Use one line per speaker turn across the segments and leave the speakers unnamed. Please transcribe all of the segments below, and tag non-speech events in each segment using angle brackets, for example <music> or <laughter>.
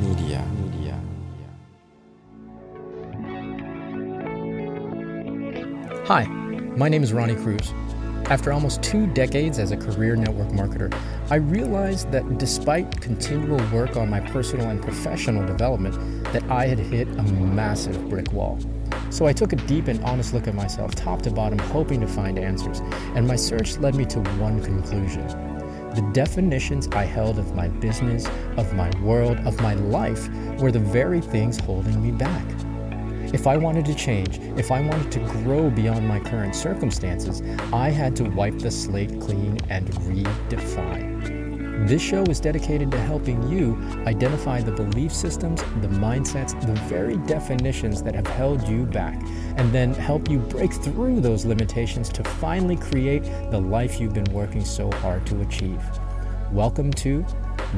Media. Media.
Hi, my name is Ronnie Cruz. After almost two decades as a career network marketer, I realized that despite continual work on my personal and professional development, that I had hit a massive brick wall. So I took a deep and honest look at myself, top to bottom, hoping to find answers, and my search led me to one conclusion. The definitions I held of my business, of my world, of my life were the very things holding me back. If I wanted to change, if I wanted to grow beyond my current circumstances, I had to wipe the slate clean and redefine. This show is dedicated to helping you identify the belief systems, the mindsets, the very definitions that have held you back, and then help you break through those limitations to finally create the life you've been working so hard to achieve. Welcome to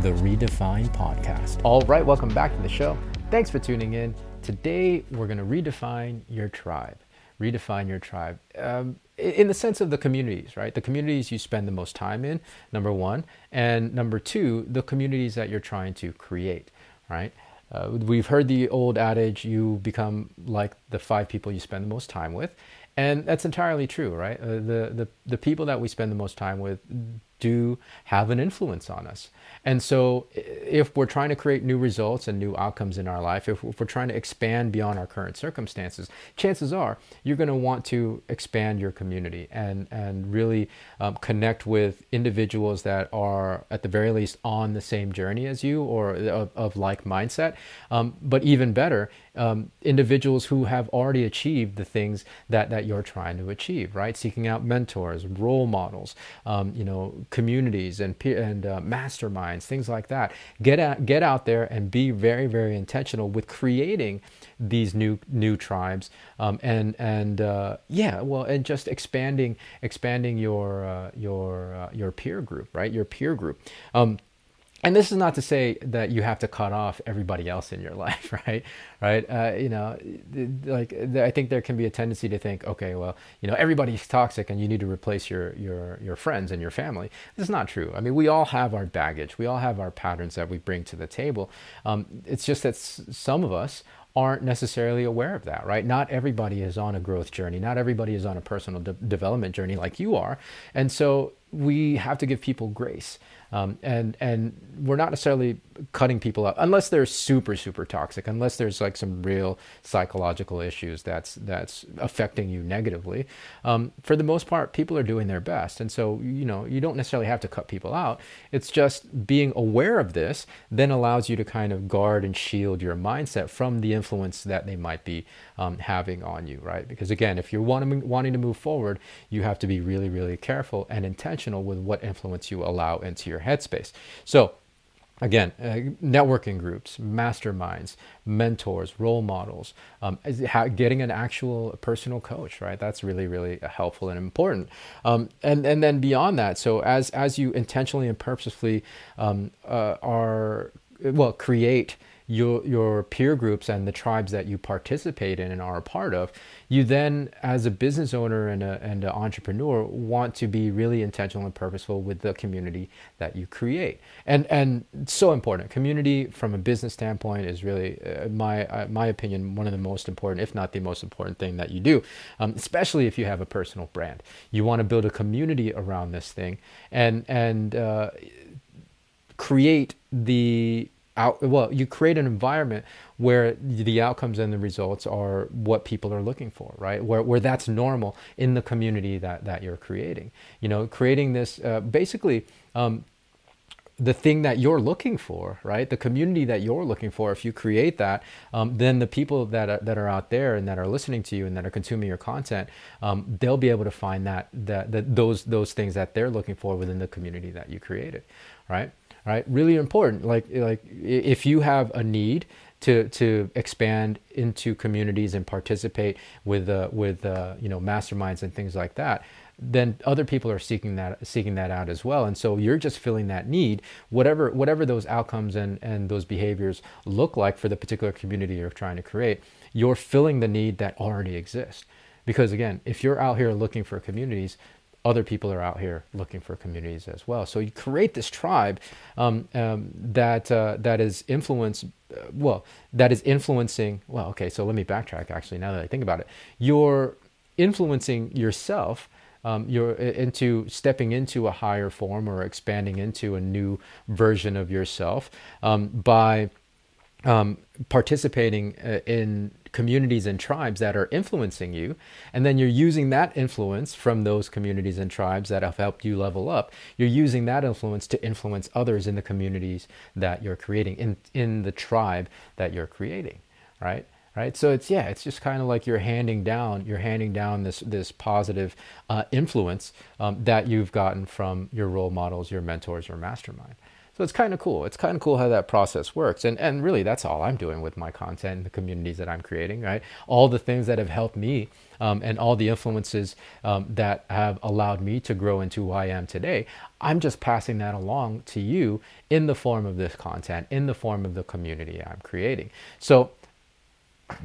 the Redefine Podcast. All right, welcome back to the show. Thanks for tuning in. Today, we're going to redefine your tribe. Redefine your tribe um, in the sense of the communities, right? The communities you spend the most time in, number one. And number two, the communities that you're trying to create, right? Uh, we've heard the old adage, you become like the five people you spend the most time with. And that's entirely true, right? Uh, the, the, the people that we spend the most time with do have an influence on us. And so, if we're trying to create new results and new outcomes in our life, if, we're trying to expand beyond our current circumstances, chances are you're going to want to expand your community and, and really um, connect with individuals that are, at the very least, on the same journey as you or of, of like mindset. Um, but even better, um, individuals who have already achieved the things that, that you're trying to achieve, right? Seeking out mentors, role models, um, you know, communities and and uh, masterminds, things like that. Get out, get out there and be very, very intentional with creating these new new tribes um, and and uh, yeah, well, and just expanding expanding your uh, your uh, your peer group, right? Your peer group. Um, and this is not to say that you have to cut off everybody else in your <laughs> life right right uh, you know like i think there can be a tendency to think okay well you know everybody's toxic and you need to replace your your your friends and your family this is not true i mean we all have our baggage we all have our patterns that we bring to the table um, it's just that s- some of us aren't necessarily aware of that, right? Not everybody is on a growth journey. Not everybody is on a personal de- development journey like you are. And so we have to give people grace. Um, and and we're not necessarily cutting people out unless they're super super toxic, unless there's like some real psychological issues that's that's affecting you negatively. Um, for the most part, people are doing their best, and so you know you don't necessarily have to cut people out. It's just being aware of this then allows you to kind of guard and shield your mindset from the influence that they might be um, having on you, right? Because again, if you're wanting wanting to move forward, you have to be really really careful and intentional with what influence you allow into your headspace. So, again, uh, networking groups, masterminds, mentors, role models, um, how, getting an actual personal coach, right? That's really, really helpful and important. Um, and and then beyond that, so as as you intentionally and purposefully um, uh, are well create your your peer groups and the tribes that you participate in and are a part of, you then, as a business owner and, a, and an entrepreneur, want to be really intentional and purposeful with the community that you create. And and so important. Community from a business standpoint is really, uh, my uh, my opinion, one of the most important, if not the most important thing that you do. Um, especially if you have a personal brand, you want to build a community around this thing and and uh, create the out well you create an environment where the outcomes and the results are what people are looking for right? Where, where that's normal in the community that that you're creating. You know creating this uh, basically um, the thing that you're looking for, right? The community that you're looking for. If you create that, um, then the people that are, that are out there and that are listening to you and that are consuming your content, um, they'll be able to find that, that that those those things that they're looking for within the community that you created, right? right? Really important. Like like if you have a need to to expand into communities and participate with uh, with uh, you know masterminds and things like that then other people are seeking that seeking that out as well and so you're just filling that need whatever whatever those outcomes and and those behaviors look like for the particular community you're trying to create you're filling the need that already exists because again if you're out here looking for communities other people are out here looking for communities as well. So you create this tribe um, um, that uh, that is influenced. Uh, well, that is influencing. Well, okay. So let me backtrack. Actually, now that I think about it, you're influencing yourself. Um, you're into stepping into a higher form or expanding into a new version of yourself um, by um, participating uh, in communities and tribes that are influencing you, and then you're using that influence from those communities and tribes that have helped you level up. You're using that influence to influence others in the communities that you're creating, in in the tribe that you're creating, right? Right. So it's yeah, it's just kind of like you're handing down, you're handing down this this positive uh, influence um, that you've gotten from your role models, your mentors, your mastermind. So it's kind of cool. It's kind of cool how that process works. And, and really, that's all I'm doing with my content, the communities that I'm creating, right? All the things that have helped me um, and all the influences um, that have allowed me to grow into who I am today, I'm just passing that along to you in the form of this content, in the form of the community I'm creating. So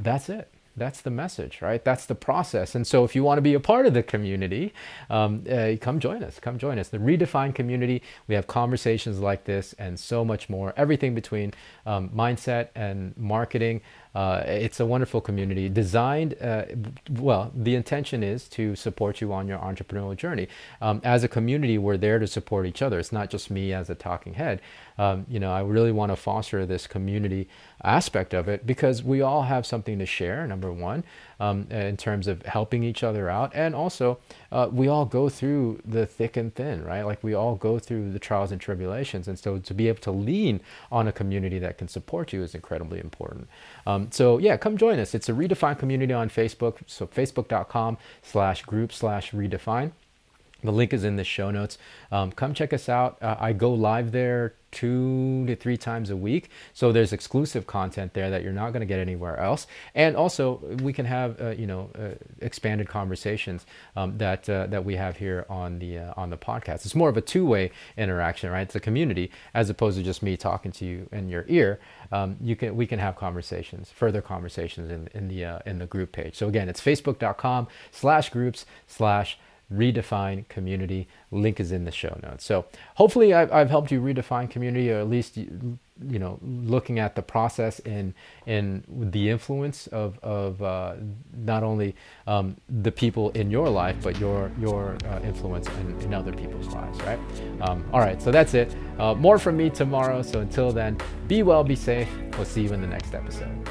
that's it that's the message, right? That's the process. And so, if you want to be a part of the community, um, uh, come join us. Come join us. The Redefined community, we have conversations like this and so much more. Everything between um, mindset and marketing. Uh, it's a wonderful community designed. Uh, well, the intention is to support you on your entrepreneurial journey. Um, as a community, we're there to support each other. It's not just me as a talking head. Um, you know, I really want to foster this community aspect of it because we all have something to share. Number one, um, in terms of helping each other out, and also uh, we all go through the thick and thin, right? Like we all go through the trials and tribulations, and so to be able to lean on a community that can support you is incredibly important. Um, so yeah, come join us. It's a redefined community on Facebook. So facebook.com slash group slash redefine. The link is in the show notes. Um, come check us out. Uh, I go live there two to three times a week. So there's exclusive content there that you're not going to get anywhere else. And also, we can have uh, you know uh, expanded conversations um, that uh, that we have here on the uh, on the podcast. It's more of a two-way interaction, right? It's a community as opposed to just me talking to you in your ear. Um, you can we can have conversations, further conversations in in the uh, in the group page. So again, it's facebook.com/groups/slash slash redefine community. Link is in the show notes. So hopefully I've, I've helped you redefine community, or at least you, know looking at the process in in the influence of of uh, not only um, the people in your life, but your your uh, influence in, in, other people's lives. Right. Um, all right. So that's it. Uh, more from me tomorrow. So until then, be well, be safe. We'll see you in the next episode.